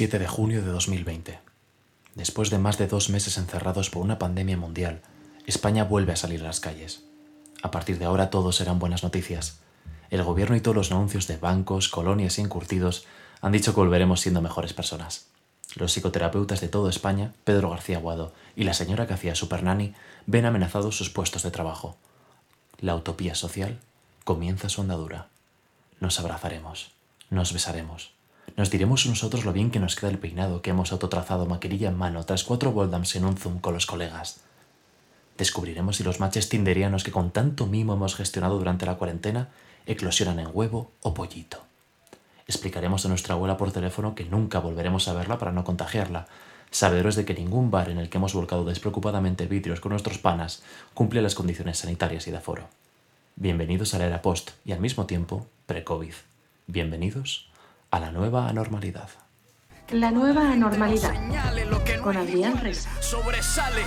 7 de junio de 2020. Después de más de dos meses encerrados por una pandemia mundial, España vuelve a salir a las calles. A partir de ahora todo serán buenas noticias. El gobierno y todos los anuncios de bancos, colonias e incurtidos han dicho que volveremos siendo mejores personas. Los psicoterapeutas de toda España, Pedro García Aguado y la señora que hacía Supernani, ven amenazados sus puestos de trabajo. La utopía social comienza su andadura. Nos abrazaremos, nos besaremos, nos diremos nosotros lo bien que nos queda el peinado que hemos autotrazado maquinilla en mano tras cuatro Voldams en un Zoom con los colegas. Descubriremos si los matches tinderianos que con tanto mimo hemos gestionado durante la cuarentena eclosionan en huevo o pollito. Explicaremos a nuestra abuela por teléfono que nunca volveremos a verla para no contagiarla, sabedores de que ningún bar en el que hemos volcado despreocupadamente vidrios con nuestros panas cumple las condiciones sanitarias y de aforo. Bienvenidos a la era post y al mismo tiempo pre-COVID. Bienvenidos a la nueva anormalidad. La nueva anormalidad. Con Adrián Reza. Sobresale.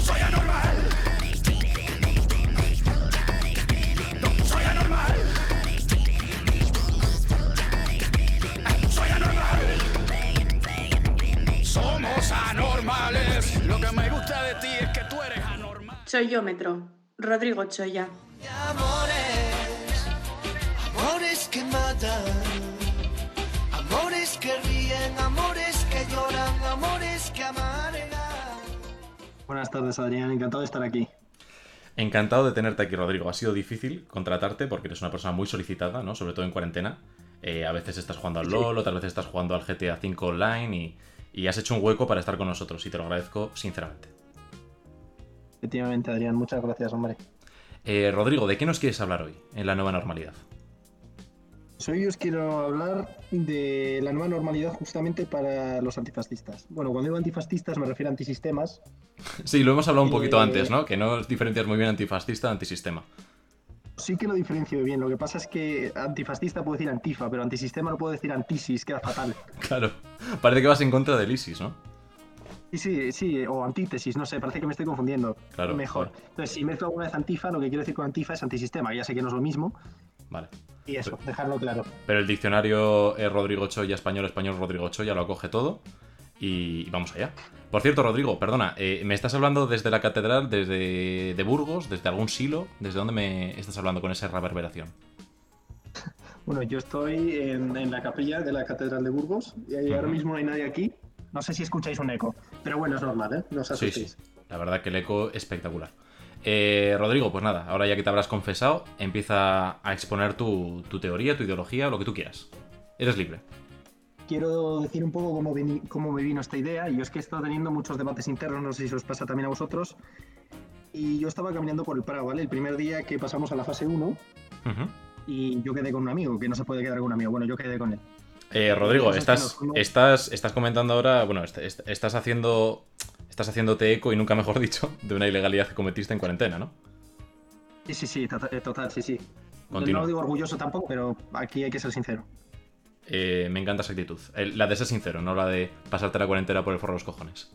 Soy anormal. No, soy anormal. Soy anormal. Somos anormales. Lo que me gusta de ti es que tú eres anormal. Choyómetro. Rodrigo Choya. Amores, que matan, amores que ríen, amores que lloran, amores que amargan. Buenas tardes, Adrián. Encantado de estar aquí. Encantado de tenerte aquí, Rodrigo. Ha sido difícil contratarte porque eres una persona muy solicitada, ¿no? Sobre todo en cuarentena. Eh, a veces estás jugando al LOL, otras veces estás jugando al GTA V Online y, y has hecho un hueco para estar con nosotros y te lo agradezco sinceramente. Efectivamente, Adrián. Muchas gracias, hombre. Eh, Rodrigo, ¿de qué nos quieres hablar hoy en la nueva normalidad? Pues Hoy os quiero hablar de la nueva normalidad justamente para los antifascistas. Bueno, cuando digo antifascistas me refiero a antisistemas. Sí, lo hemos hablado un poquito Eh, antes, ¿no? Que no diferencias muy bien antifascista de antisistema. Sí que lo diferencio bien. Lo que pasa es que antifascista puedo decir antifa, pero antisistema no puedo decir antisis, queda fatal. Claro. Parece que vas en contra del ISIS, ¿no? Sí, sí, sí, o antítesis, no sé, parece que me estoy confundiendo. Claro, Mejor. claro. Entonces, si mezclo alguna vez antifa, lo que quiero decir con antifa es antisistema, ya sé que no es lo mismo. Vale. Y eso, Pero- dejarlo claro. Pero el diccionario eh, Rodrigo Choya español, español Rodrigo Choya lo acoge todo y, vamos allá. Por cierto, Rodrigo, perdona, eh, ¿me estás hablando desde la catedral, desde de Burgos, desde algún silo? ¿Desde dónde me estás hablando con esa reverberación? Bueno, yo estoy en, en la capilla de la Catedral de Burgos y ahora mismo no hay nadie aquí. No sé si escucháis un eco, pero bueno, es normal, ¿eh? No os Sí, sí. La verdad que el eco espectacular. Eh, Rodrigo, pues nada, ahora ya que te habrás confesado, empieza a exponer tu, tu teoría, tu ideología, lo que tú quieras. Eres libre. Quiero decir un poco cómo, me vino esta idea. Y yo es que he estado teniendo muchos debates internos, no sé si os pasa también a vosotros. Y yo estaba caminando por el Prado, ¿vale? El primer día que pasamos a la fase 1 Ujú. y yo quedé con un amigo, que no se puede quedar con un amigo. Bueno, yo quedé con él. Eh, Rodrigo, estás, fuimos- estás, estás comentando ahora, bueno, est- est- estás haciendo, estás haciéndote eco y nunca mejor dicho, de una ilegalidad que cometiste en cuarentena, ¿no? Sí, sí, sí, eh, total, sí, sí. Continúa. No lo digo orgulloso tampoco, pero aquí hay que ser sincero. Eh, me encanta esa actitud. La de ser sincero, no la de pasarte la cuarentena por el forro de los cojones.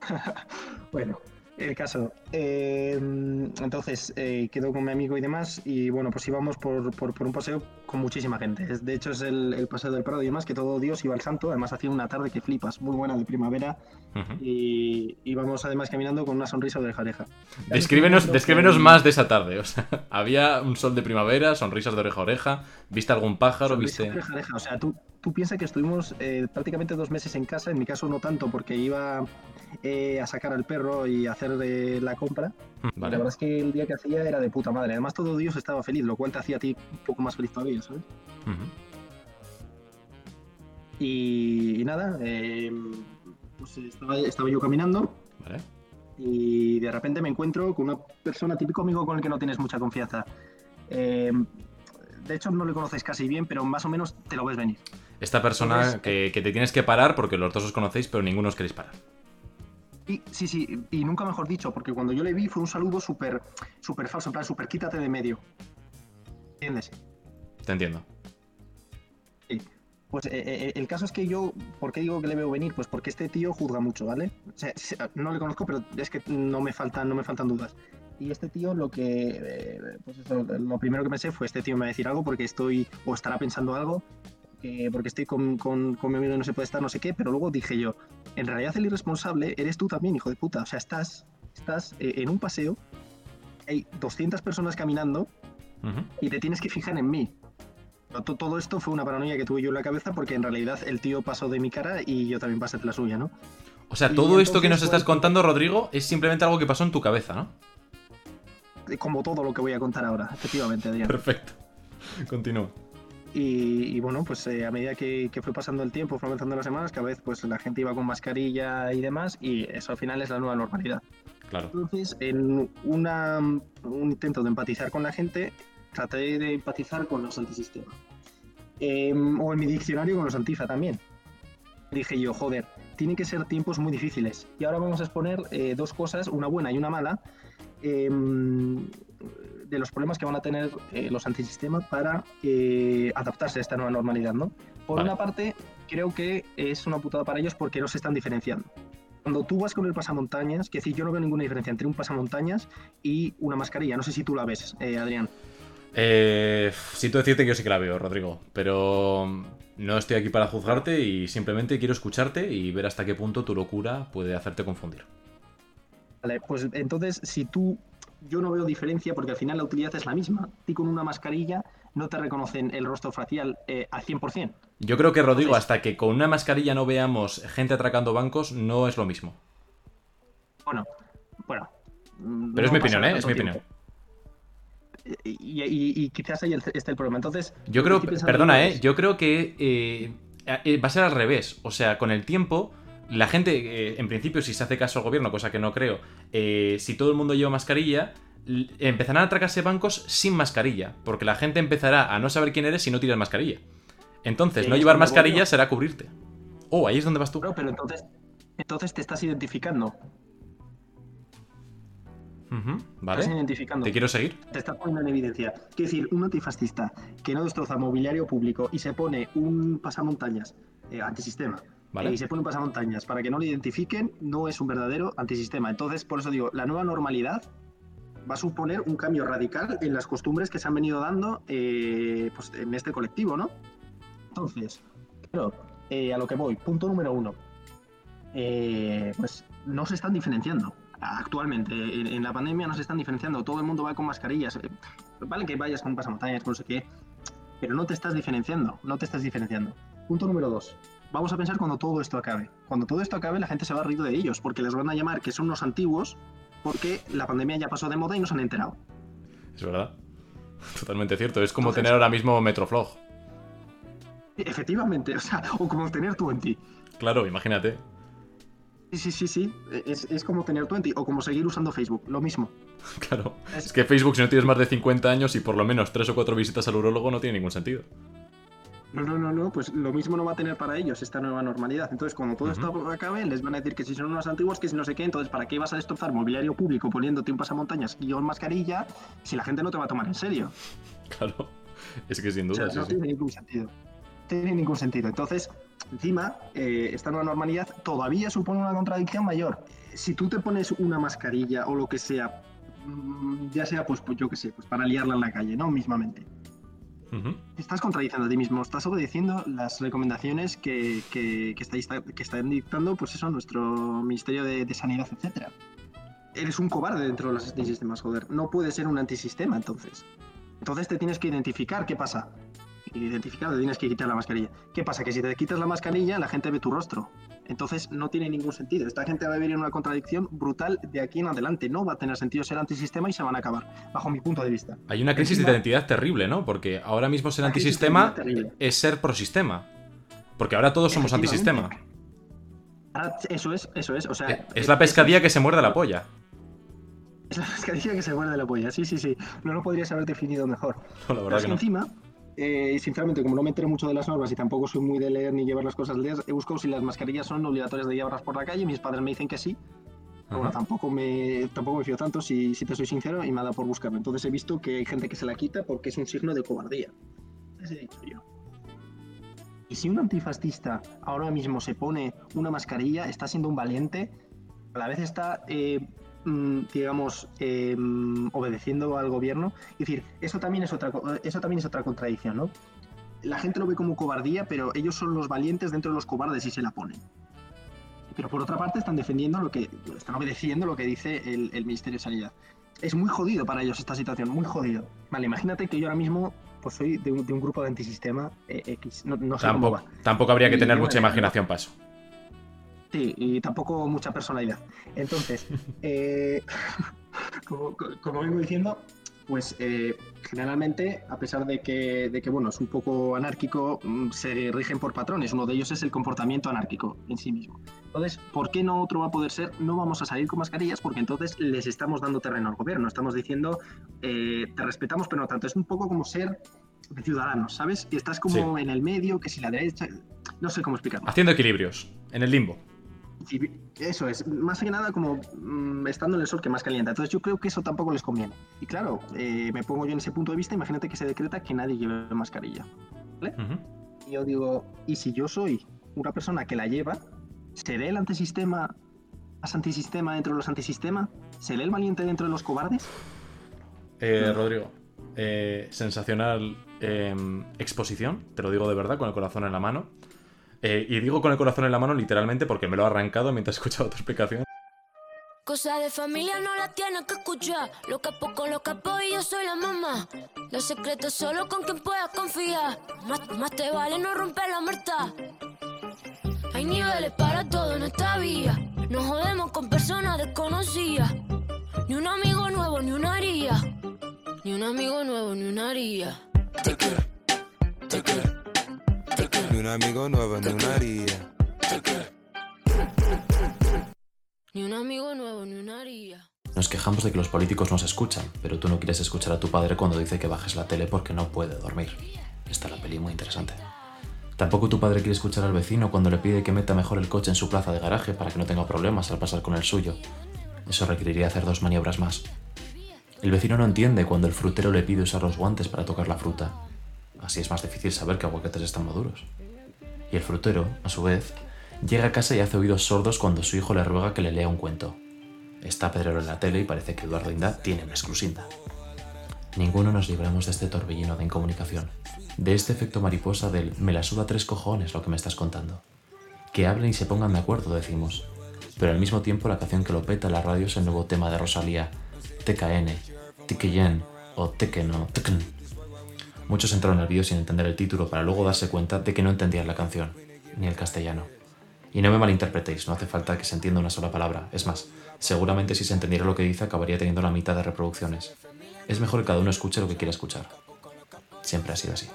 Bueno, el caso. eh, entonces, eh, quedo con mi amigo y demás. Y bueno, pues íbamos por, por- por un paseo con muchísima gente. Es- De hecho, es el, el paseo del Prado y demás, que todo Dios iba al santo. Además, hacía una tarde que flipas, muy buena de primavera. Ujú. Y íbamos además caminando con una sonrisa de oreja a oreja. Descríbenos, descríbenos que- más de esa tarde. O sea, había un sol de primavera, sonrisas de oreja a oreja. ¿Viste algún pájaro? Sonrisa de ¿Viste.? oreja a oreja. O sea, tú, tú piensas que estuvimos eh, prácticamente dos meses en casa. En mi caso, no tanto, porque iba eh, a sacar al perro y a hacer eh, la compra. La verdad es que el día que hacía era de puta madre. Además, todo Dios estaba feliz, lo cual te hacía a ti un poco más feliz todavía, Y, y nada, eh, pues estaba, estaba yo caminando Vale. y de repente me encuentro con una persona, típico amigo con el que no tienes mucha confianza. Eh, de hecho, no le conoces casi bien, pero más o menos te lo ves venir. Esta persona Entonces, que, que te tienes que parar porque los dos os conocéis, pero ninguno os queréis parar. Y, sí, sí, y nunca mejor dicho, porque cuando yo le vi fue un saludo súper súper falso, en plan, súper quítate de medio. ¿Entiendes? Te entiendo. Pues eh, eh, el caso es que yo, ¿por qué digo que le veo venir? Pues porque este tío juzga mucho, ¿vale? O sea, se- no le conozco, pero es que no me faltan, no me faltan dudas. Y este tío lo que, eh, pues eso, lo primero que pensé fue, este tío me va a decir algo porque estoy, o estará pensando algo, eh, porque estoy con, con, con mi amigo y no se puede estar, no sé qué, pero luego dije yo, en realidad el irresponsable eres tú también, hijo de puta. O sea, estás, estás eh, en un paseo, hay 200 personas caminando y te tienes que fijar en mí. To- Todo esto fue una paranoia que tuve yo en la cabeza porque en realidad el tío pasó de mi cara y yo también pasé de la suya, ¿no? O sea, Y todo esto que nos estás pues- contando, Rodrigo, es simplemente algo que pasó en tu cabeza, ¿no? Como todo lo que voy a contar ahora, efectivamente, Adrián. Perfecto. Continúa. Y, y bueno, pues eh, a medida que, que fue pasando el tiempo, fue avanzando las semanas, cada vez pues la gente iba con mascarilla y demás, y eso al final es la nueva normalidad. Claro. Entonces, en una, un intento de empatizar con la gente, traté de empatizar con los antisistemas. Em, o en mi diccionario con los antifa también. Dije yo, joder, tienen que ser tiempos muy difíciles. Y ahora vamos a exponer eh, dos cosas, una buena y una mala, em, de los problemas que van a tener eh, los antisistemas para eh, adaptarse a esta nueva normalidad, ¿no? Por Vale. una parte, creo que es una putada para ellos porque no se están diferenciando. Cuando tú vas con el pasamontañas, que decir, yo no veo ninguna diferencia entre un pasamontañas y una mascarilla. No sé si tú la ves, eh, Adrián. Eh, siento decirte que yo sí que la veo, Rodrigo, pero no estoy aquí para juzgarte y simplemente quiero escucharte y ver hasta qué punto tu locura puede hacerte confundir. Vale, pues entonces, si tú. Yo no veo diferencia porque al final la utilidad es la misma. Ti con una mascarilla no te reconocen el rostro facial eh, al 100%. Yo creo que, Rodrigo, Entonces- hasta que con una mascarilla no veamos gente atracando bancos, no es lo mismo. Bueno, bueno. Pero es mi opinión, ¿eh? Es mi tiempo. opinión. Y, y- y quizás ahí esté el problema. Entonces. Yo creo, perdona, ¿eh? Yo creo que eh, eh, va a ser al revés. O sea, con el tiempo, la gente, eh, en principio, si se hace caso al gobierno, cosa que no creo, si todo el mundo lleva mascarilla, empezarán a atracarse bancos sin mascarilla. Porque la gente empezará a no saber quién eres si no tiras mascarilla. Entonces, no llevar mascarilla será cubrirte. Oh, ahí es donde vas tú. Pero entonces. Entonces te estás identificando. Ujú, Estás vale. identificando. Te quiero seguir. te está poniendo en evidencia. Quiero decir, un antifascista que no destroza mobiliario público y se pone un pasamontañas eh, antisistema Vale. y se pone un pasamontañas para que no lo identifiquen, no es un verdadero antisistema. Entonces, por eso digo, la nueva normalidad va a suponer un cambio radical en las costumbres que se han venido dando eh, pues, en este colectivo, ¿no? Entonces, claro, eh, a lo que voy, punto número uno. Eh, pues no se están diferenciando actualmente. En, en la pandemia no se están diferenciando. Todo el mundo va con mascarillas. Eh, Vale que vayas con pasamontañas, con no sé qué, pero no te estás diferenciando. No te estás diferenciando. Punto número dos. Vamos a pensar cuando todo esto acabe. Cuando todo esto acabe, la gente se va a reír de ellos, porque les van a llamar que son unos antiguos, porque la pandemia ya pasó de moda y no se han enterado. Es verdad. Totalmente cierto. Es como Entonces- tener ahora mismo Metroflog. Efectivamente, o sea, o como tener tú en ti. Claro, imagínate. Sí, sí, sí, sí. Es, es como tener tú en ti, o como seguir usando Facebook, lo mismo. Claro. Es- Es que Facebook, si no tienes más de 50 años y por lo menos 3 o 4 visitas al urólogo, no tiene ningún sentido. No, no, no, no, pues lo mismo no va a tener para ellos esta nueva normalidad. Entonces, cuando todo esto acabe, les van a decir que si son unos antiguos, que si no sé qué, entonces, ¿para qué vas a destrozar mobiliario público poniéndote un pasamontañas y una mascarilla si la gente no te va a tomar en serio? Claro. Es que sin O duda, sea, sí, no sí. tiene ningún sentido. Tiene ningún sentido. Entonces, encima, eh, esta nueva normalidad todavía supone una contradicción mayor. Si tú te pones una mascarilla o lo que sea, mm, ya sea, pues, pues yo qué sé, pues para liarla en la calle, ¿no? Mismamente. Ujú. Te Estás contradiciendo a ti mismo, estás obedeciendo las recomendaciones que, que, que, estáis- que están dictando, pues eso, nuestro Ministerio de, de Sanidad, etcétera. Eres un cobarde dentro de los antisistemas, joder. No puedes ser un antisistema, entonces. Entonces te tienes que identificar qué pasa. Identificar, te tienes que quitar la mascarilla. ¿Qué pasa? Que si te quitas la mascarilla, la gente ve tu rostro. Entonces no tiene ningún sentido. Esta gente va a vivir en una contradicción brutal de aquí en adelante. No va a tener sentido ser antisistema y se van a acabar, bajo mi punto de vista. Hay una crisis de identidad terrible, ¿no? Porque ahora mismo ser antisistema es ser prosistema. Porque ahora todos somos antisistema. Ahora, eso es, eso es. O sea, Eh, Es la pescadilla que se muerde la polla. Es la pescadilla que se muerde la polla, sí, sí, sí. No lo podrías haber definido mejor. No, la Pero verdad es que que no. encima, eh, sinceramente, como no me entero mucho de las normas y tampoco soy muy de leer ni llevar las cosas leer, he buscado si las mascarillas son obligatorias de llevarlas por la calle. Mis padres me dicen que sí. Pero bueno, tampoco me, tampoco me fío tanto, si, si te soy sincero, y me ha dado por buscarlo. Entonces he visto que hay gente que se la quita porque es un signo de cobardía. Entonces he dicho yo. Y si un antifascista ahora mismo se pone una mascarilla, está siendo un valiente, a la vez está, eh, digamos, eh, mm, obedeciendo al gobierno. Es decir, eso también es otra, eso también es otra contradicción, ¿no? la gente lo ve como cobardía, pero ellos son los valientes dentro de los cobardes y se la ponen. Pero por otra parte están defendiendo lo que, están obedeciendo lo que dice el, el Ministerio de Sanidad. Es muy jodido para ellos esta situación, muy jodido. Vale, imagínate que yo ahora mismo pues soy de un, de un grupo de antisistema eh, X. No, no sé cómo Tampoco, va. tampoco habría que Y tener mucha imaginación para eso. Sí, y tampoco mucha personalidad. Entonces, eh, como, como vengo diciendo, pues eh, generalmente, a pesar de que, de que, bueno, es un poco anárquico, mm, se rigen por patrones. Uno de ellos es el comportamiento anárquico en sí mismo. Entonces, ¿por qué no otro va a poder ser? No vamos a salir con mascarillas porque entonces les estamos dando terreno al gobierno. Estamos diciendo, eh, te respetamos, pero no tanto. Es un poco como ser de ciudadanos, ¿sabes? Y estás como en el medio, que si la derecha... No sé cómo explicarlo. Haciendo equilibrios, en el limbo. Eso es, más que nada como mm, estando en el sol que más calienta. Entonces yo creo que eso tampoco les conviene. Y claro, eh, me pongo yo en ese punto de vista, imagínate que se decreta que nadie lleve mascarilla. Y yo digo, ¿y si yo soy una persona que la lleva, ¿seré el antisistema, más antisistema dentro de los antisistema? ¿Seré el valiente dentro de los cobardes? Eh, Rodrigo, eh, sensacional eh, exposición, te lo digo de verdad, con el corazón en la mano. Eh, y digo con el corazón en la mano literalmente porque me lo he arrancado mientras he escuchado tu explicación. Cosa de familia no la tienes que escuchar. Lo capo con los capos y yo soy la mamá. Los secretos solo con quien puedas confiar. Más, más te vale no romper la muerta. Hay niveles para todo en esta vía. No jodemos con personas desconocidas. Ni un amigo nuevo, ni una haría. Ni un amigo nuevo, ni una haría. Ni un amigo nuevo, ni una haría. Ni un amigo nuevo, ni una haría. Nos quejamos de que los políticos nos escuchan, pero tú no quieres escuchar a tu padre cuando dice que bajes la tele porque no puede dormir. Está la peli muy interesante. Tampoco tu padre quiere escuchar al vecino cuando le pide que meta mejor el coche en su plaza de garaje para que no tenga problemas al pasar con el suyo. Eso requeriría hacer dos maniobras más. El vecino no entiende cuando el frutero le pide usar los guantes para tocar la fruta. Así es más difícil saber que aguacates están maduros. Y el frutero, a su vez, llega a casa y hace oídos sordos cuando su hijo le ruega que le lea un cuento. Está Pedrero en la tele y parece que Eduardo Inda tiene una exclusinda. Ninguno nos libramos de este torbellino de incomunicación, de este efecto mariposa del me la suda tres cojones lo que me estás contando. Que hablen y se pongan de acuerdo, decimos. Pero al mismo tiempo la canción que lo peta la radio es el nuevo tema de Rosalía, TKN, Tikeyen o Tekeno, Tekn. Muchos entraron al vídeo sin entender el título para luego darse cuenta de que no entendían la canción, ni el castellano. Y no me malinterpretéis, no hace falta que se entienda una sola palabra. Es más, seguramente si se entendiera lo que dice acabaría teniendo la mitad de reproducciones. Es mejor que cada uno escuche lo que quiera escuchar. Siempre ha sido así.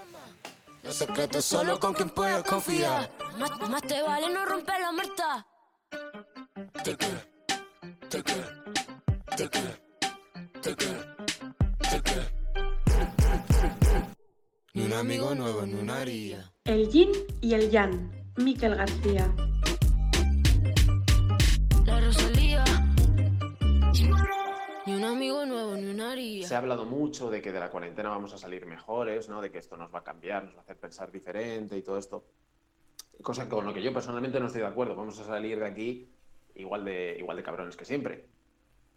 Un amigo nuevo, ni una. El yin y el yang. Miquel García. La Rosalía. Ni un amigo nuevo, ni una haría. Se ha hablado mucho de que de la cuarentena vamos a salir mejores, ¿no? De que esto nos va a cambiar, nos va a hacer pensar diferente y todo esto. Cosa con lo que yo personalmente no estoy de acuerdo. Vamos a salir de aquí igual de, igual de cabrones que siempre.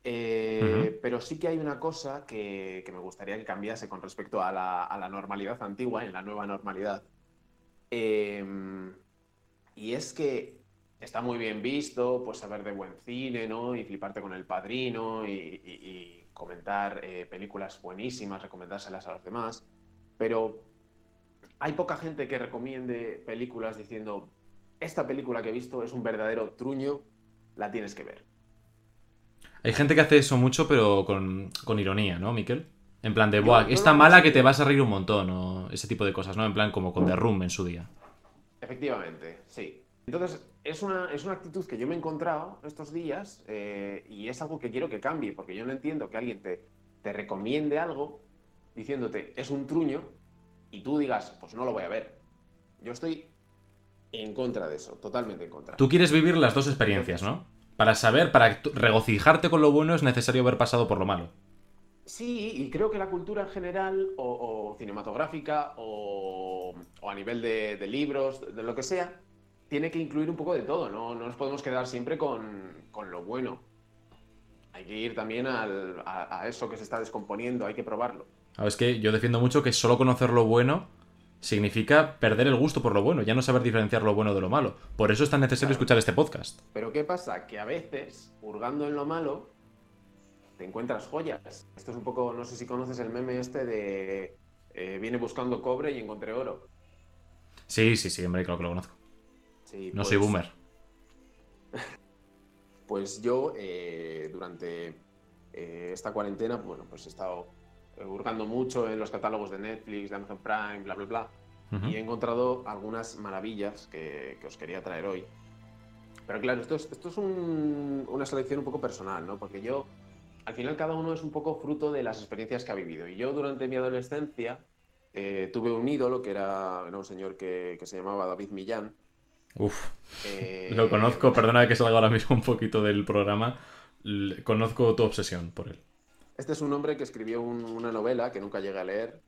Eh, Pero sí que hay una cosa que, que me gustaría que cambiase con respecto a la, a la normalidad antigua, en la nueva normalidad. Eh, y es que está muy bien visto, pues saber de buen cine, ¿no? Y fliparte con el padrino y comentar eh, películas buenísimas, recomendárselas a los demás. Pero hay poca gente que recomiende películas diciendo, esta película que he visto es un verdadero truño, la tienes que ver. Hay gente que hace eso mucho, pero con, con ironía, ¿no, Miquel? En plan de, buah, yo esta lo- mala que te vas a reír un montón, o ese tipo de cosas, ¿no? En plan como con The Room en su día. Efectivamente, sí. Entonces, es una, es una actitud que yo me he encontrado estos días eh, y es algo que quiero que cambie, porque yo no entiendo que alguien te, te recomiende algo diciéndote es un truño y tú digas, pues no lo voy a ver. Yo estoy en contra de eso, totalmente en contra. Tú quieres vivir las dos experiencias, ¿no? Para saber, para regocijarte con lo bueno es necesario haber pasado por lo malo. Sí, y creo que la cultura en general, o, o cinematográfica, o, o a nivel de, de libros, de lo que sea, tiene que incluir un poco de todo, ¿no? No nos podemos quedar siempre con, con lo bueno. Hay que ir también al- a, a eso que se está descomponiendo, hay que probarlo. Ah, Es que yo defiendo mucho que solo conocer lo bueno significa perder el gusto por lo bueno, ya no saber diferenciar lo bueno de lo malo. Por eso es tan necesario escuchar este podcast. Pero ¿qué pasa? Que a veces, hurgando en lo malo, te encuentras joyas. Esto es un poco, no sé si conoces el meme este de eh, viene buscando cobre y encontré oro. Sí, sí, sí, hombre, claro que lo conozco. Sí, No pues- soy boomer. Pues yo, eh, durante eh, esta cuarentena, bueno, pues he estado eh, hurgando mucho en los catálogos de Netflix, de Amazon Prime, bla, bla, bla. Ujú. Y he encontrado algunas maravillas que, que os quería traer hoy. Pero claro, esto es, esto es un- una selección un poco personal, ¿no? Porque yo, al final, cada uno es un poco fruto de las experiencias que ha vivido. Y yo, durante mi adolescencia, eh, tuve un ídolo que era, era un señor que, que se llamaba David Millán. Uf, Eh, lo conozco, perdona que salga ahora mismo un poquito del programa. Conozco tu obsesión por él. Este es un hombre que escribió un- una novela que nunca llegué a leer,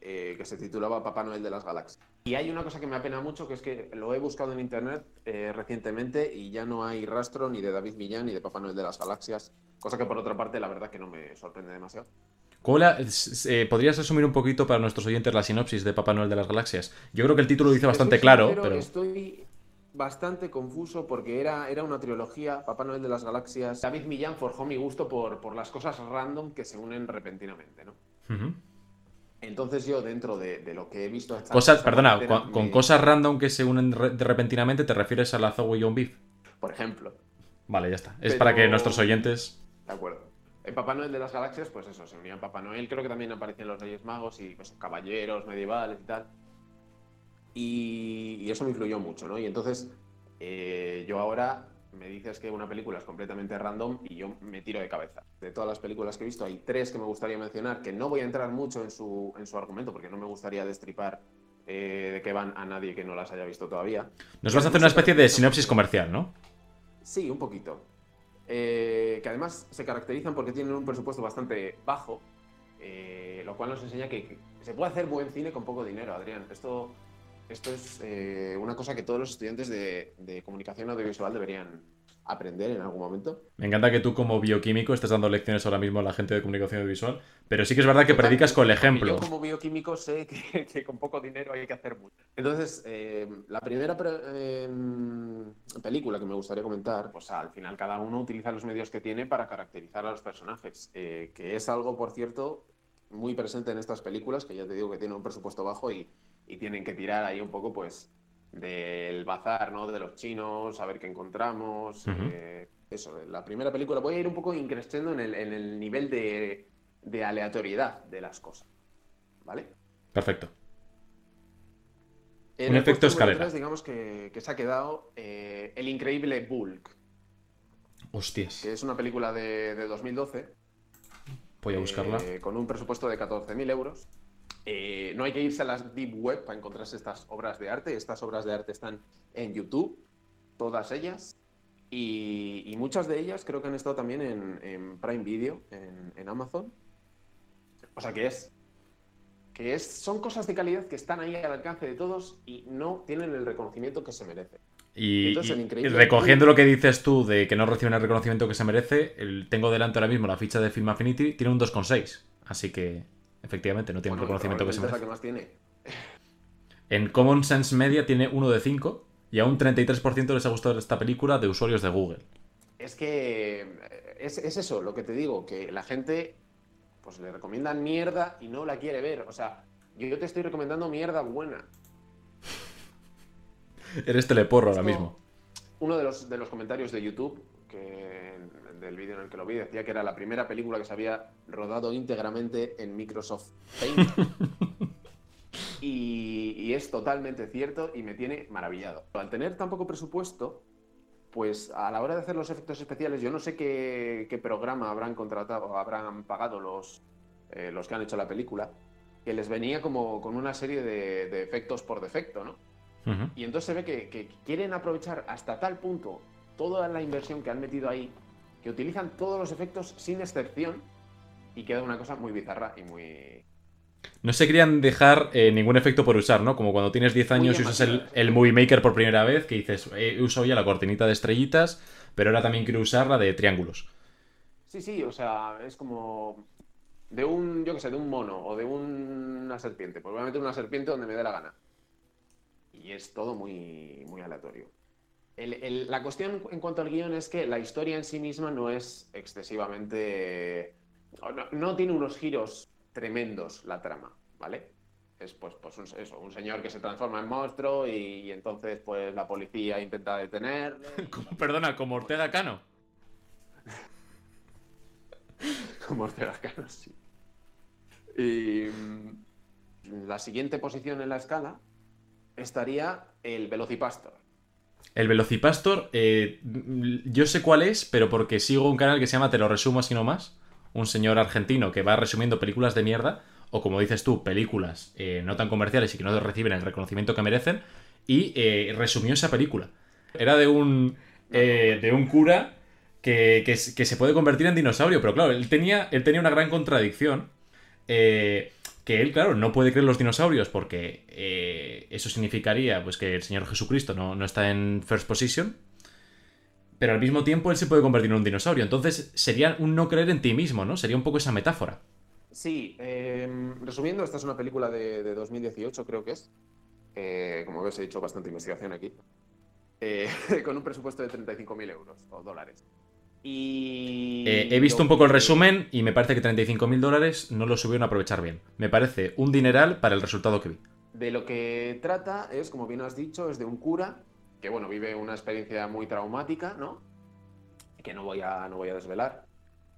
eh, que se titulaba Papá Noel de las Galaxias. Y hay una cosa que me apena mucho, que es que lo he buscado en internet eh, recientemente y ya no hay rastro ni de David Millán ni de Papá Noel de las Galaxias, cosa que por otra parte la verdad que no me sorprende demasiado. ¿Cuál era- s- eh, ¿Podrías resumir un poquito para nuestros oyentes la sinopsis de Papá Noel de las Galaxias? Yo creo que el título lo dice Te bastante claro, pero... Estoy bastante confuso porque era, era una trilogía, Papá Noel de las Galaxias. David Millán forjó mi gusto por, por las cosas random que se unen repentinamente, ¿no? Entonces yo, dentro de, de lo que he visto... esta- Cosas, esta perdona, con, cosas random que se unen re- de repentinamente, ¿te refieres a la Zoe John Beef? Por ejemplo. Vale, ya está. Es Pero- para que nuestros oyentes... De acuerdo. En Papá Noel de las Galaxias, pues eso, se unían Papá Noel, creo que también aparecían los Reyes Magos y pues, caballeros medievales y tal. Y, y eso me influyó mucho, ¿no? Y entonces eh, yo ahora me dices que una película es completamente random y yo me tiro de cabeza. De todas las películas que he visto, hay tres que me gustaría mencionar, que no voy a entrar mucho en su, en su argumento porque no me gustaría destripar eh, de qué van a nadie que no las haya visto todavía. Nos vas a hacer una especie de sinopsis comercial, ¿no? Sí, un poquito. Eh, que además se caracterizan porque tienen un presupuesto bastante bajo, eh, lo cual nos enseña que, que se puede hacer buen cine con poco dinero, Adrián. Esto, esto es eh, una cosa que todos los estudiantes de, de comunicación audiovisual deberían aprender en algún momento. Me encanta que tú como bioquímico estés dando lecciones ahora mismo a la gente de comunicación audiovisual, pero sí que es verdad que predicas con el ejemplo. Yo como bioquímico sé que, que con poco dinero hay que hacer mucho. Entonces, eh, la primera eh, película que me gustaría comentar, pues al final cada uno utiliza los medios que tiene para caracterizar a los personajes, eh, que es algo, por cierto, muy presente en estas películas, que ya te digo que tienen un presupuesto bajo y, y tienen que tirar ahí un poco, pues, del bazar, ¿no? De los chinos, a ver qué encontramos. Eh, eso, la primera película. Voy a ir un poco increciendo en el, en el nivel de, de aleatoriedad de las cosas. ¿Vale? Perfecto. En Un el efecto escalera. digamos que, que se ha quedado eh, El increíble Bulk, Hostias. que es una película de, de 2012. Voy a buscarla. eh, con un presupuesto de 14.000 euros. Eh, no hay que irse a las deep web para encontrarse estas obras de arte. Estas obras de arte están en YouTube, todas ellas. Y, y muchas de ellas creo que han estado también en, en Prime Video, en, en Amazon. O sea que es. Que es, son cosas de calidad que están ahí al alcance de todos y no tienen el reconocimiento que se merece. Y, entonces y- increíble recogiendo lo que dices tú de que no reciben el reconocimiento que se merece, el- tengo delante ahora mismo la ficha de Film Affinity, tiene un 2,6. Así que, efectivamente, no tiene el reconocimiento que se probablemente es la merece. que más tiene. En Common Sense Media tiene 1 de 5 y a un 33% les ha gustado esta película de usuarios de Google. Es que eh, es, es eso, lo que te digo, que la gente pues le recomiendan mierda y no la quiere ver. O sea, yo, te estoy recomendando mierda buena. Eres teleporro ahora mismo. Uno de los, de los comentarios de YouTube, que, del vídeo en el que lo vi, decía que era la primera película que se había rodado íntegramente en Microsoft Paint. y, y es totalmente cierto y me tiene maravillado. Al tener tan poco presupuesto, pues a la hora de hacer los efectos especiales, yo no sé qué, qué programa habrán contratado o habrán pagado los, eh, los que han hecho la película, que les venía como con una serie de, de efectos por defecto, ¿no? Y entonces se ve que, que quieren aprovechar hasta tal punto toda la inversión que han metido ahí, que utilizan todos los efectos sin excepción y queda una cosa muy bizarra y muy... No se querían dejar eh, ningún efecto por usar, ¿no? Como cuando tienes 10 Muy años y usas el, el Movie Maker por primera vez, que dices, "Eh, he usado ya la cortinita de estrellitas, pero ahora también quiero usar la de triángulos. Sí, sí, o sea, es como de un, yo qué sé, de un mono o de un- una serpiente. Pues voy a meter una serpiente donde me dé la gana. y es todo muy, muy aleatorio. El- el- la cuestión en cuanto al guion es que la historia en sí misma no es excesivamente... No, no tiene unos giros tremendos la trama, ¿vale? Es pues, pues un, eso, un señor que se transforma en monstruo y, y entonces pues la policía intenta detenerle. Como- perdona, como Ortega Cano. Como Ortega Cano, sí. Y mm, la siguiente posición en la escala estaría el Velocipastor. El Velocipastor, eh, yo sé cuál es, pero porque sigo un canal que se llama Te lo resumo así nomás. Un señor argentino que va resumiendo películas de mierda, o como dices tú, películas eh, no tan comerciales y que no reciben el reconocimiento que merecen, y eh, resumió esa película. Era de un, eh, de un cura que, que que se puede convertir en dinosaurio, pero claro, él tenía, él tenía una gran contradicción. eh, que él, claro, no puede creer los dinosaurios porque eh, eso significaría pues, que el Señor Jesucristo no, no está en first position. Pero al mismo tiempo él se puede convertir en un dinosaurio. Entonces sería un no creer en ti mismo, ¿no? Sería un poco esa metáfora. Sí, eh, resumiendo, esta es una película de, de 2018, creo que es. Eh, como ves, he hecho bastante investigación aquí. Eh, con un presupuesto de 35.000 euros o dólares. Y. Eh, he visto un poco el resumen y me parece que 35.000 dólares no lo subieron a aprovechar bien. Me parece un dineral para el resultado que vi. De lo que trata es, como bien has dicho, es de un cura que, bueno, vive una experiencia muy traumática, ¿no? Que no voy a, no voy a desvelar.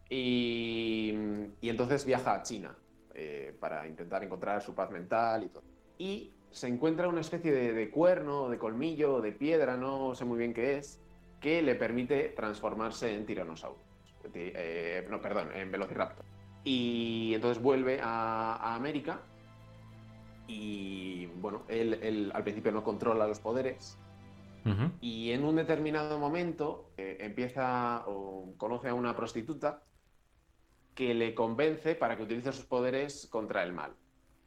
Y, y entonces viaja a China eh, para intentar encontrar su paz mental y todo. Y se encuentra una especie de, de cuerno, de colmillo, de piedra, no sé muy bien qué es, que le permite transformarse en tiranosaurio. Eh, no, perdón, en velociraptor. Y entonces vuelve a, a América y bueno, él, él al principio no controla los poderes y en un determinado momento eh, empieza o conoce a una prostituta que le convence para que utilice sus poderes contra el mal.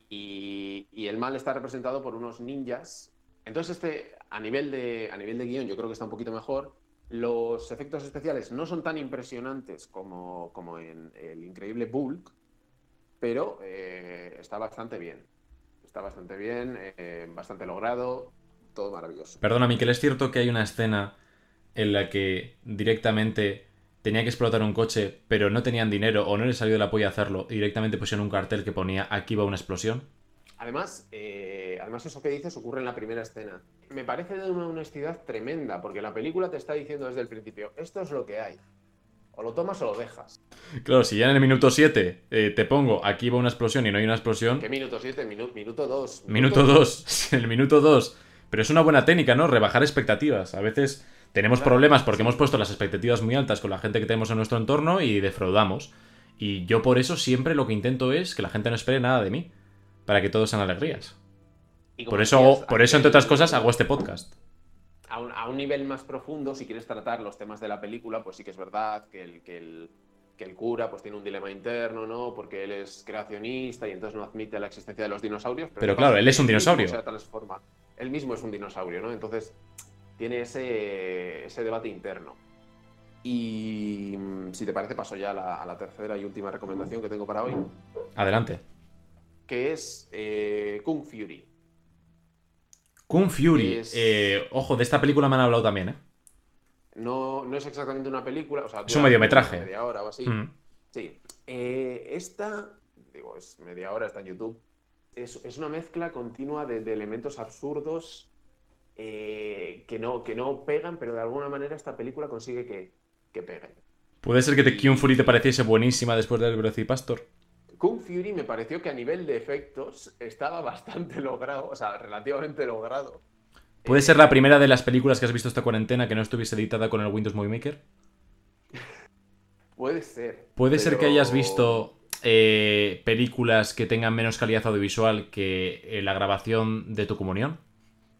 Y, y el mal está representado por unos ninjas. Entonces, este, a nivel de, a nivel de guion, yo creo que está un poquito mejor. Los efectos especiales no son tan impresionantes como, como en el increíble Bulk, pero eh, está bastante bien. Está bastante bien, eh, bastante logrado, todo maravilloso. Perdona, Miquel, ¿es cierto que hay una escena en la que directamente tenía que explotar un coche, pero no tenían dinero o no les salió de la polla hacerlo y directamente pusieron un cartel que ponía aquí va una explosión? Además, eh, además, eso que dices ocurre en la primera escena. Me parece de una honestidad tremenda, porque la película te está diciendo desde el principio, esto es lo que hay. O lo tomas o lo dejas. Claro, si ya en el minuto 7 te pongo aquí va una explosión y no hay una explosión, ¿Qué minuto 7? minuto 2. Minuto 2, el minuto 2. Pero es una buena técnica, ¿no? Rebajar expectativas. A veces tenemos Claro, problemas porque hemos puesto las expectativas muy altas con la gente que tenemos en nuestro entorno y defraudamos. Y yo por eso siempre lo que intento es que la gente no espere nada de mí. Para que todos sean alegrías. Y Por eso, decías, por eso, entre otras cosas, hago este podcast. A un, a un nivel más profundo, si quieres tratar los temas de la película, pues sí que es verdad que el, que el, que el cura pues tiene un dilema interno, ¿no? Porque él es creacionista y entonces no admite la existencia de los dinosaurios. Pero ¿qué claro, él es un dinosaurio. se transforma. Él mismo es un dinosaurio, ¿no? Entonces tiene ese, ese debate interno. Y mm, si te parece, paso ya a la, a la tercera y última recomendación que tengo para hoy, Adelante. Que es eh, Kung Fury. Kung Fury. Es- eh, ojo, de esta película me han hablado también, ¿eh? No, no es exactamente una película, o sea, Es un mediometraje. Media hora o así. Mm. Sí. Eh, esta, digo, es media hora, está en YouTube. Es, es una mezcla continua de, de elementos absurdos que, no, que no pegan, pero de alguna manera esta película consigue que, que peguen. ¿Puede ser que The Kung Fury te pareciese buenísima después del Velocipastor? Kung Fury me pareció que a nivel de efectos estaba bastante logrado, o sea, relativamente logrado. ¿Puede Eh, ser la primera de las películas que has visto esta cuarentena que no estuviese editada con el Windows Movie Maker? Puede ser. Puede ser que hayas visto eh, películas que tengan menos calidad audiovisual que eh, la grabación de tu comunión.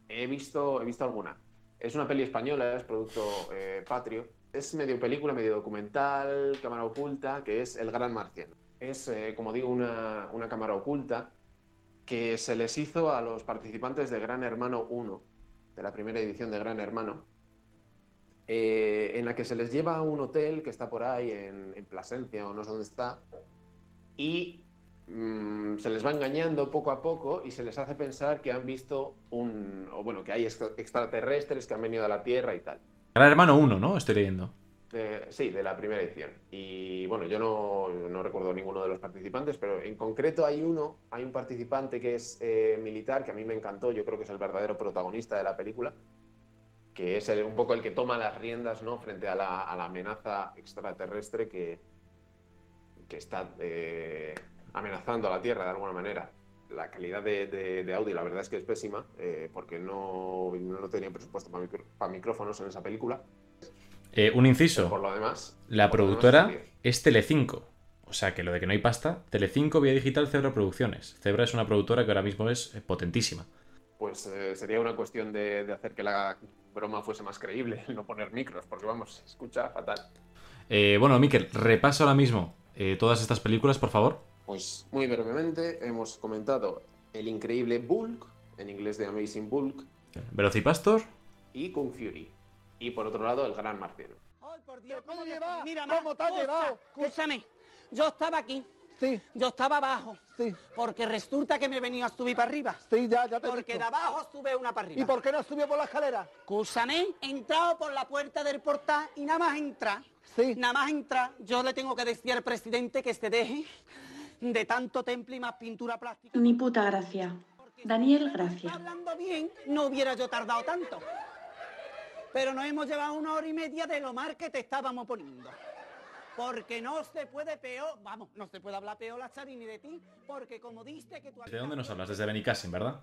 He visto, he visto alguna. Es una peli española, es producto patrio. Es medio película, medio documental, cámara oculta, que es El Gran Marciano. Es, eh, como digo, una, una cámara oculta que se les hizo a los participantes de Gran Hermano 1, de la primera edición de Gran Hermano, eh, en la que se les lleva a un hotel que está por ahí en, en Plasencia o no sé dónde está, y mm, se les va engañando poco a poco y se les hace pensar que han visto un, o bueno, que hay extra- extraterrestres que han venido a la Tierra y tal. Gran Hermano 1, ¿no? Estoy leyendo. Sí, de la primera edición. Y bueno, yo no, no recuerdo ninguno de los participantes, pero en concreto hay uno, hay un participante que es eh, militar, que a mí me encantó, yo creo que es el verdadero protagonista de la película, que es un poco el que toma las riendas ¿no? frente a la, amenaza extraterrestre que, que está eh, amenazando a la Tierra de alguna manera. La calidad de, de- audio, la verdad es que es pésima, eh, porque no, no tenía presupuesto para micrófonos en esa película. Eh, un inciso. Por lo demás, La demás, productora es Telecinco. O sea que lo de que no hay pasta, Telecinco Vía Digital Zebra Producciones. Zebra es una productora que ahora mismo es eh, potentísima. Pues eh, sería una cuestión de, de hacer que la broma fuese más creíble, el no poner micros, porque vamos, se escucha fatal. Eh, bueno, Miquel, repaso ahora mismo todas estas películas, por favor. Pues muy brevemente hemos comentado El increíble Bulk, en inglés de Amazing Bulk, Velocipastor, y Kung Fury. Y por otro lado, El Gran Marciano. ¿Cómo lleva? Mira, ¿cómo te has llevado? Escúchame, yo estaba aquí. Sí. Yo estaba abajo. Sí. Porque resulta que me venía a subir para arriba. Sí, ya, ya te Porque de abajo sube una para arriba. ¿Y por qué no subió por la escalera? Escúchame, he entrado por la puerta del portal y nada más entrar. Sí. Nada más entrar, yo le tengo que decir al presidente que se deje de tanto temple y más pintura plástica. Ni puta gracia. Daniel, gracias. hablando bien, no hubiera yo tardado tanto. Pero nos hemos llevado una hora y media de lo mal que te estábamos poniendo. Porque no se puede peor, vamos, no se puede hablar peor la Chari ni de ti, porque como diste que tú... ¿De dónde nos hablas? Desde Benicassim, ¿verdad?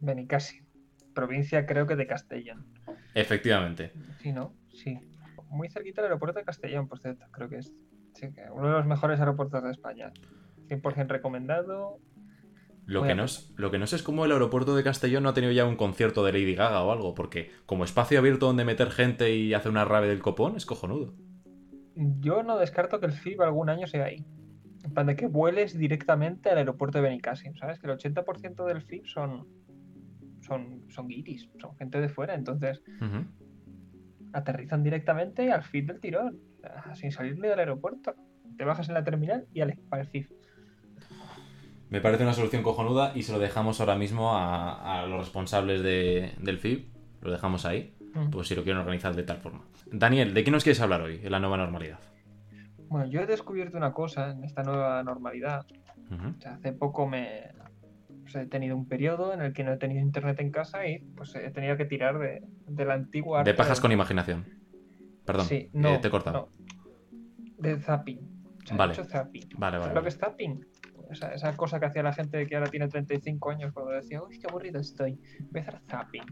Benicassim. Provincia creo que de Castellón. Efectivamente. Sí, ¿no? Sí. Muy cerquita del aeropuerto de Castellón, por cierto. Creo que es sí, que uno de los mejores aeropuertos de España. 100% recomendado. Lo que, no es, lo que no sé es cómo el aeropuerto de Castellón no ha tenido ya un concierto de Lady Gaga o algo, porque como espacio abierto donde meter gente y hacer una rave del copón es cojonudo. Yo no descarto que el FIB algún año sea ahí. En plan de que vueles directamente al aeropuerto de Benicassim, ¿sabes? Que el 80% del FIB son, son, son guiris, son gente de fuera, entonces aterrizan directamente al FIB del tirón, sin salirle del aeropuerto. Te bajas en la terminal y ale, para el FIB. Me parece una solución cojonuda y se lo dejamos ahora mismo a, a los responsables de- del FIB. Lo dejamos ahí, Mm. pues si lo quieren organizar de tal forma. Daniel, ¿de qué nos quieres hablar hoy en la nueva normalidad? Bueno, yo he descubierto una cosa en esta nueva normalidad. Ujú. O sea, hace poco me pues, he tenido un periodo en el que no he tenido internet en casa y pues he tenido que tirar de, de la antigua De pajas del- con imaginación. Perdón, Sí, eh, no, te he cortado. no. De zapping. O sea, he Vale. hecho zapping. Vale, ¿Sabes vale, lo vale. que es zapping? Esa, esa cosa que hacía la gente que ahora tiene 35 años cuando decía, uy, qué aburrido estoy, voy a hacer zapping.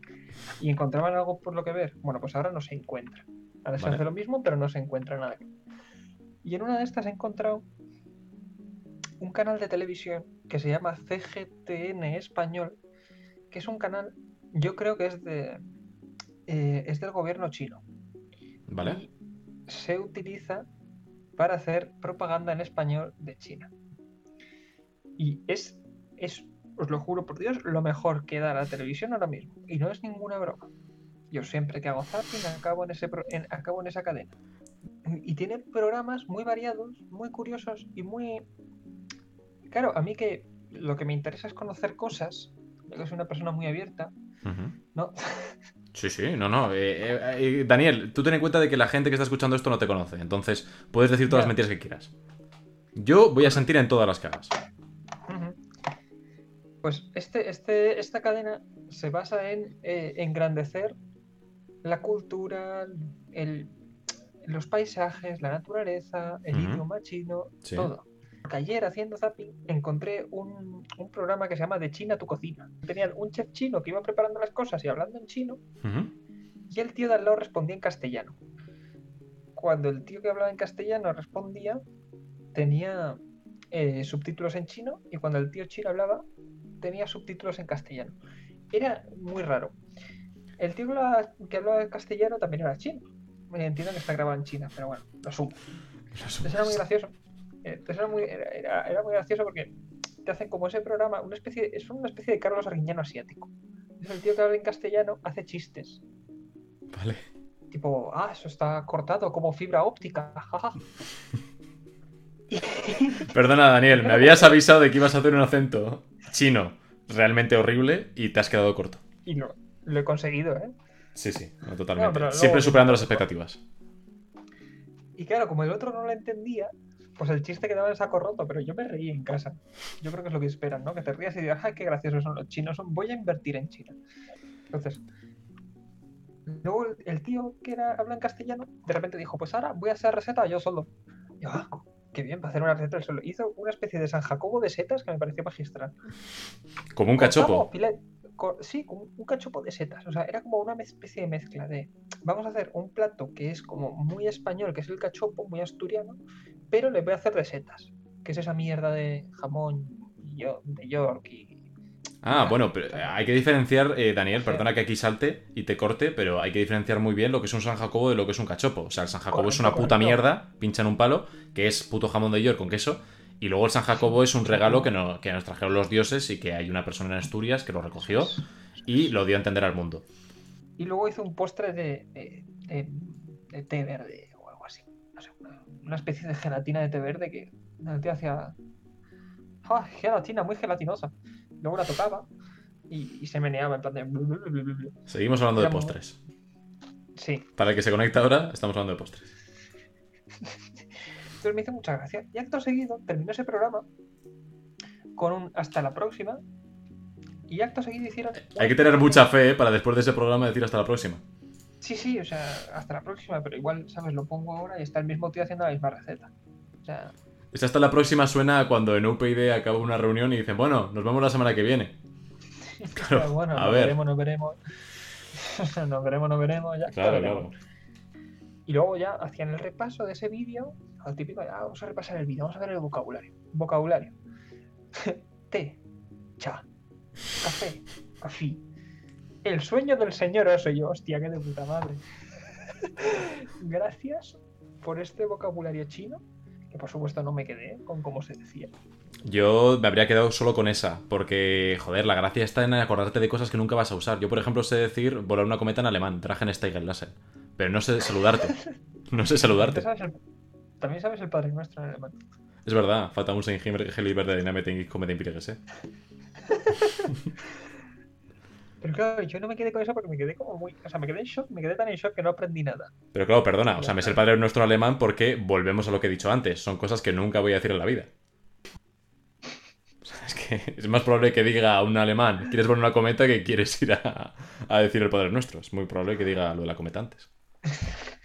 Y encontraban algo por lo que ver. Bueno, pues ahora no se encuentra. Ahora se hace lo mismo, pero no se encuentra nada. Y en una de estas he encontrado un canal de televisión que se llama CGTN Español, que es un canal, yo creo que es de eh, es del gobierno chino. Vale. Se utiliza para hacer propaganda en español de China. Y es, es, os lo juro por Dios, lo mejor que da la televisión ahora mismo. Y no es ninguna broma. Yo siempre que hago zapping acabo en, ese pro- en- acabo en esa cadena. Y tiene programas muy variados, muy curiosos y muy... Claro, a mí que lo que me interesa es conocer cosas. Yo que soy una persona muy abierta. ¿no? Sí, sí, no, no. eh, eh, eh, Daniel, tú ten en cuenta de que la gente que está escuchando esto no te conoce, entonces puedes decir todas las mentiras que quieras. Yo voy a sentir en todas las caras. Pues este, este, esta cadena se basa en eh, engrandecer la cultura, el, los paisajes, la naturaleza, el idioma chino, Sí. todo. Porque ayer haciendo zapping encontré un, un programa que se llama De China tu cocina. Tenían un chef chino que iba preparando las cosas y hablando en chino y el tío de al lado respondía en castellano. Cuando el tío que hablaba en castellano respondía, tenía eh, subtítulos en chino y cuando el tío chino hablaba, tenía subtítulos en castellano. Era muy raro. El tío que hablaba, en castellano también era chino. Me entiendo que está grabado en China, pero bueno, lo supo. Entonces era muy gracioso. Eh, Entonces era muy, era, era- era muy gracioso porque te hacen como ese programa, una especie, es una especie de Carlos Arguiñano asiático. Es el tío que habla en castellano, hace chistes. Vale. Tipo, ah, eso está cortado como fibra óptica, jaja. Perdona, Daniel, me habías avisado de que ibas a hacer un acento chino realmente horrible y te has quedado corto. Y lo, lo he conseguido, ¿eh? Sí, sí, no, totalmente. No, Siempre luego- superando las expectativas. Y claro, como el otro no lo entendía, pues el chiste quedaba en saco roto, pero yo me reí en casa. Yo creo que es lo que esperan, ¿no? Que te rías y digas, ¡ay, qué graciosos son los chinos! son- Voy a invertir en China. Entonces, luego el, el tío que era, habla en castellano, de repente dijo, pues ahora voy a hacer receta yo solo. Y yo, ah, qué bien, para hacer una receta solo. Hizo una especie de San Jacobo de setas que me pareció magistral. Como un cachopo. sí, como un cachopo de setas. O sea, era como una especie de mezcla de. Vamos a hacer un plato que es como muy español, que es el cachopo, muy asturiano, pero le voy a hacer de setas, que es esa mierda de jamón yo- de York y. Ah, bueno, pero hay que diferenciar, eh, Daniel, perdona que aquí salte y te corte, pero hay que diferenciar muy bien lo que es un San Jacobo de lo que es un cachopo. O sea, el San Jacobo es una puta correcto. mierda, pincha en un palo, que es puto jamón de york con queso. Y luego el San Jacobo es un regalo que, no- que nos trajeron los dioses y que hay una persona en Asturias que lo recogió y lo dio a entender al mundo. Y luego hizo un postre de, de, de- de té verde o algo así. No sé, una, una especie de gelatina de té verde que el tío hacía. ¡Ah, gelatina, muy gelatinosa! Luego la tocaba y, y se meneaba en plan de. Seguimos hablando de muy- postres. Sí. Para el que se conecta ahora, estamos hablando de postres. Entonces me hizo mucha gracia. Y acto seguido terminó ese programa con un hasta la próxima. Y acto seguido hicieron. Hay que tener mucha fe eh, para después de ese programa decir hasta la próxima. Sí, sí, o sea, hasta la próxima, pero igual, ¿sabes? Lo pongo ahora y está el mismo tío haciendo la misma receta. O sea, Esta hasta la próxima suena cuando en UPyD acaba una reunión y dicen, bueno, nos vemos la semana que viene. Claro, pero bueno, a nos ver. veremos, nos veremos. nos veremos, nos veremos, ya. Claro, claro. Y luego ya hacían el repaso de ese vídeo, al típico, ah, vamos a repasar el vídeo, vamos a ver el vocabulario. Vocabulario. Té, cha, café, café. El sueño del señor oso, Y yo, hostia, qué de puta madre. Gracias por este vocabulario chino, que por supuesto no me quedé con cómo se decía. Yo me habría quedado solo con esa, porque, joder, la gracia está en acordarte de cosas que nunca vas a usar. Yo, por ejemplo, sé decir volar una cometa en alemán, Drachen Lassen, pero no sé saludarte. No sé saludarte. ¿Sabes el- También sabes el Padre Nuestro en alemán. Es verdad, falta un Himmel que de Dynamite Cometa Imperial, Pero claro, yo no me quedé con eso porque me quedé como muy. O sea, me quedé en shock, me quedé tan en shock que no aprendí nada. Pero claro, perdona, o sea, me sé el padre nuestro alemán porque volvemos a lo que he dicho antes. Son cosas que nunca voy a decir en la vida. O sea, es que es más probable que diga a un alemán, ¿quieres ver una cometa? que quieres ir a, a decir el padre nuestro. Es muy probable que diga lo de la cometa antes.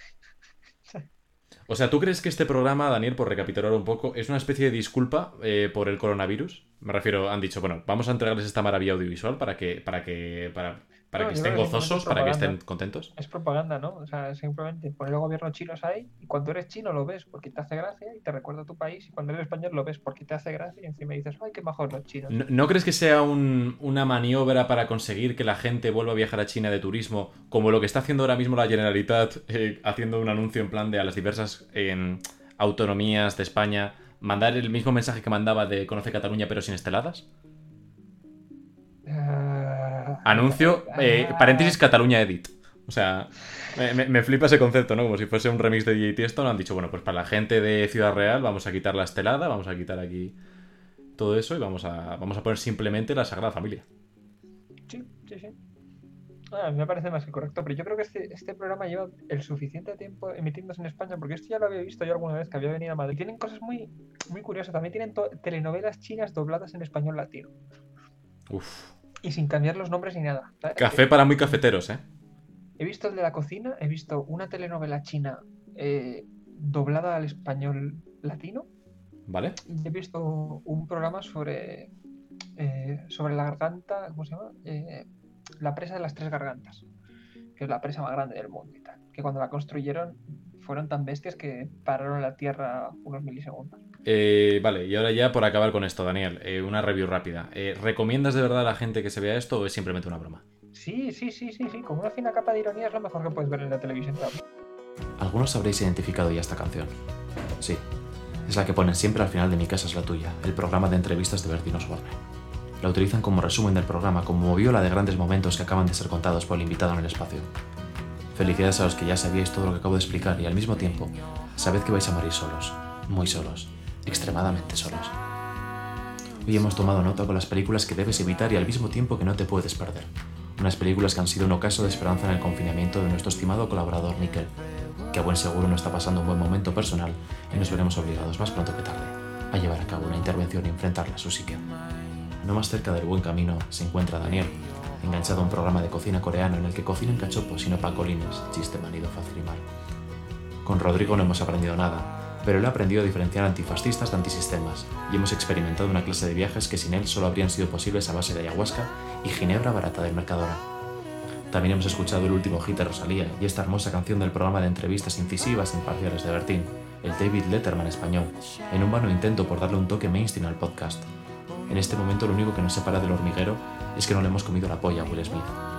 O sea, ¿tú crees que este programa, Daniel, por recapitular un poco, es una especie de disculpa eh, por el coronavirus? Me refiero, han dicho, bueno, vamos a entregarles esta maravilla audiovisual para que, para que, para, para No, que estén que gozosos, para que estén contentos. Es propaganda, ¿no? O sea, simplemente poner el gobierno chinos ahí y cuando eres chino lo ves porque te hace gracia y te recuerda a tu país y cuando eres español lo ves porque te hace gracia y encima dices, ay, qué majos los chinos. ¿No, no crees que sea un- una maniobra para conseguir que la gente vuelva a viajar a China de turismo, como lo que está haciendo ahora mismo la Generalitat, eh, haciendo un anuncio en plan de a las diversas eh, autonomías de España, mandar el mismo mensaje que mandaba de Conoce Cataluña pero sin esteladas? Ah, Anuncio, eh, paréntesis, Cataluña Edit. O sea, me, me- flipa ese concepto, ¿no? Como si fuese un remix de DJ Tiesto, han dicho, bueno, pues para la gente de Ciudad Real vamos a quitar la estelada, vamos a quitar aquí todo eso y vamos a, vamos a poner simplemente la Sagrada Familia. Sí, sí, sí. Ah, me parece más que correcto, pero yo creo que este, este programa lleva el suficiente tiempo emitiéndose en España, porque esto ya lo había visto yo alguna vez que había venido a Madrid. Tienen cosas muy, muy curiosas, también tienen telenovelas chinas dobladas en español latino. Uf. Y sin cambiar los nombres ni nada. Café para muy cafeteros, ¿eh? He visto el de la cocina, he visto una telenovela china eh, doblada al español latino ¿Vale? y he visto un programa sobre, eh, sobre la garganta, ¿cómo se llama? Eh, la presa de las tres gargantas, que es la presa más grande del mundo y tal. Que cuando la construyeron fueron tan bestias que pararon la Tierra unos milisegundos. Eh, vale, y ahora ya por acabar con esto, Daniel, eh, una review rápida. Eh, ¿Recomiendas de verdad a la gente que se vea esto o es simplemente una broma? Sí, sí, sí, sí, sí, con una fina capa de ironía es lo mejor que puedes ver en la televisión. Algunos habréis identificado ya esta canción. Sí, es la que ponen siempre al final de Mi casa es la tuya, el programa de entrevistas de Bertino Osborne. La utilizan como resumen del programa, como moviola de grandes momentos que acaban de ser contados por el invitado en el espacio. Felicidades a los que ya sabíais todo lo que acabo de explicar y al mismo tiempo, sabed que vais a morir solos, muy solos. extremadamente solos. Hoy hemos tomado nota con las películas que debes evitar y al mismo tiempo que no te puedes perder. Unas películas que han sido un ocaso de esperanza en el confinamiento de nuestro estimado colaborador Miquel, que a buen seguro no está pasando un buen momento personal y nos veremos obligados más pronto que tarde a llevar a cabo una intervención y enfrentarla a su psique. No más cerca del buen camino se encuentra Daniel, enganchado a un programa de cocina coreano en el que cocinan cachopos y no pacolines, chiste manido fácil y mal. Con Rodrigo no hemos aprendido nada, pero él ha aprendido a diferenciar antifascistas de antisistemas y hemos experimentado una clase de viajes que sin él solo habrían sido posibles a base de ayahuasca y ginebra barata del Mercadona. También hemos escuchado el último hit de Rosalía y esta hermosa canción del programa de entrevistas incisivas e imparciales de Bertín, el David Letterman español, en un vano intento por darle un toque mainstream al podcast. En este momento lo único que nos separa del hormiguero es que no le hemos comido la polla a Will Smith.